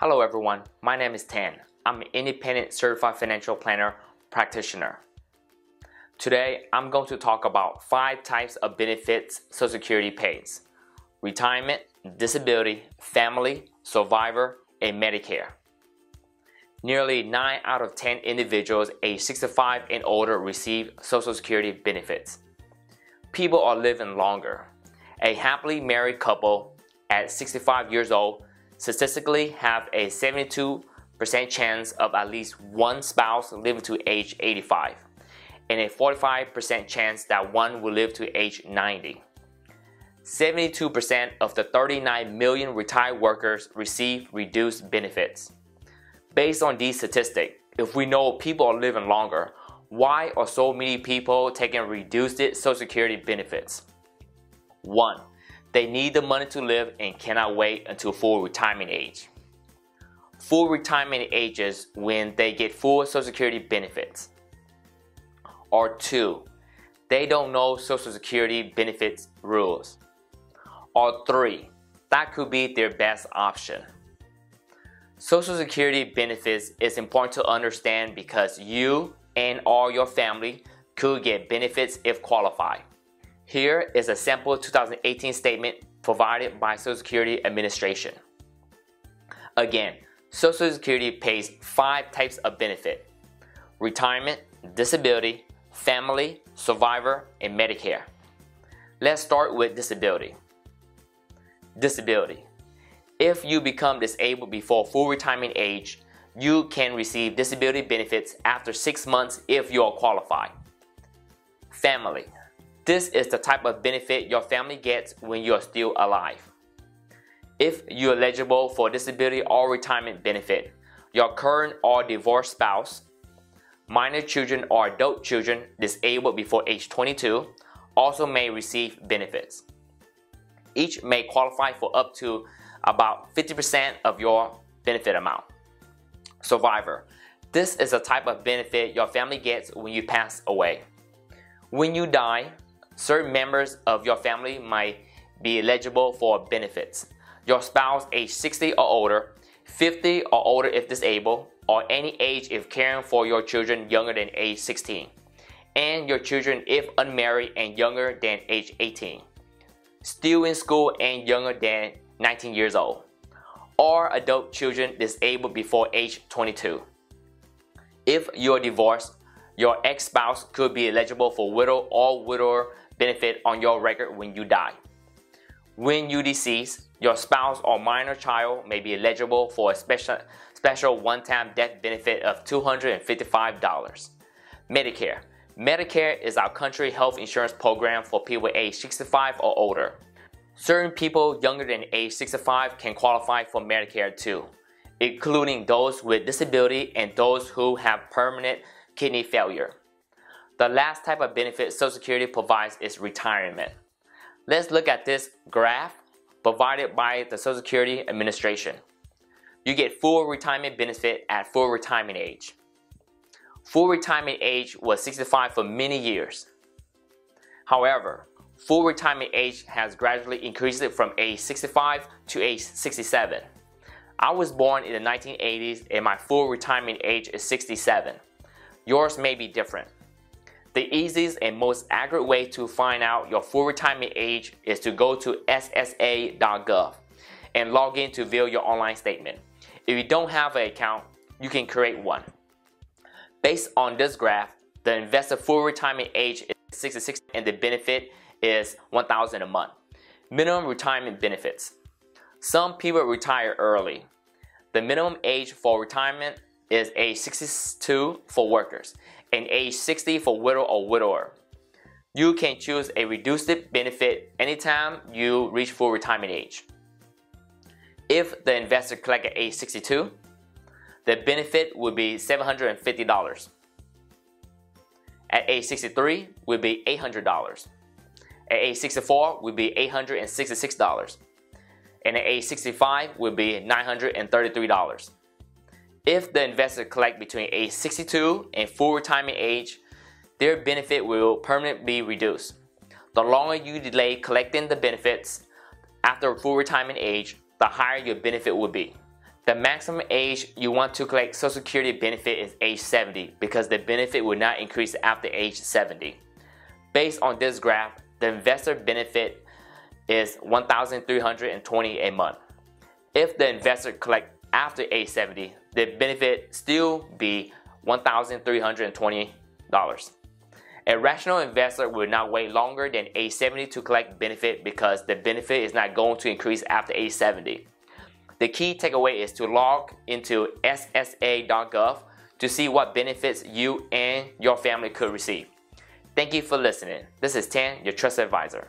Hello everyone, my name is Tan. I'm an independent certified financial planner practitioner. Today, I'm going to talk about five types of benefits Social Security pays retirement, disability, family, survivor, and Medicare. Nearly 9 out of 10 individuals age 65 and older receive Social Security benefits. People are living longer. A happily married couple at 65 years old statistically have a 72% chance of at least one spouse living to age 85 and a 45% chance that one will live to age 90. 72% of the 39 million retired workers receive reduced benefits. Based on these statistics, if we know people are living longer, why are so many people taking reduced Social Security benefits? 1. They need the money to live and cannot wait until full retirement age. Full retirement age is when they get full Social Security benefits. Or 2. They don't know Social Security benefits rules. Or 3. That could be their best option. Social Security benefits is important to understand because you and all your family could get benefits if qualified. Here is a sample 2018 statement provided by Social Security Administration. Again, Social Security pays five types of benefit retirement, disability, family, survivor, and Medicare. Let's start with disability. Disability. If you become disabled before full retirement age, you can receive disability benefits after six months if you are qualified. Family. This is the type of benefit your family gets when you are still alive. If you're eligible for disability or retirement benefit, your current or divorced spouse, minor children or adult children disabled before age 22 also may receive benefits. Each may qualify for up to about 50% of your benefit amount. Survivor. This is a type of benefit your family gets when you pass away. When you die, certain members of your family might be eligible for benefits. Your spouse age 60 or older, 50 or older if disabled, or any age if caring for your children younger than age 16, and your children if unmarried and younger than age 18, still in school and younger than 19 years old, or adult children disabled before age 22. If you're divorced, your ex-spouse could be eligible for widow or widower benefit on your record when you die. When you decease, your spouse or minor child may be eligible for a special, special one-time death benefit of $255. Medicare. Medicare is our country health insurance program for people age 65 or older. Certain people younger than age 65 can qualify for Medicare too, including those with disability and those who have permanent kidney failure. The last type of benefit Social Security provides is retirement. Let's look at this graph provided by the Social Security Administration. You get full retirement benefit at full retirement age. Full retirement age was 65 for many years. However, full retirement age has gradually increased from age 65 to age 67. I was born in the 1980s and my full retirement age is 67. Yours may be different. The easiest and most accurate way to find out your full retirement age is to go to ssa.gov and log in to view your online statement. If you don't have an account, you can create one. Based on this graph, the investor full retirement age is 66 and the benefit is 1000 a month. Minimum retirement benefits. Some people retire early. The minimum age for retirement is age 62 for workers and age 60 for widow or widower. You can choose a reduced benefit anytime you reach full retirement age. If the investor collect at age 62, the benefit would be $750. At age 63 would be $800. At age 64 would be $866. And at age 65 would be $933. If the investor collect between age 62 and full retirement age, their benefit will permanently be reduced. The longer you delay collecting the benefits after full retirement age, the higher your benefit will be. The maximum age you want to collect Social Security benefit is age 70 because the benefit will not increase after age 70. Based on this graph, the investor benefit is 1,320 a month. If the investor collect after age 70, the benefit still be $1,320. A rational investor will not wait longer than age 70 to collect benefit because the benefit is not going to increase after age 70. The key takeaway is to log into SSA.gov to see what benefits you and your family could receive. Thank you for listening. This is Tan, your trust advisor.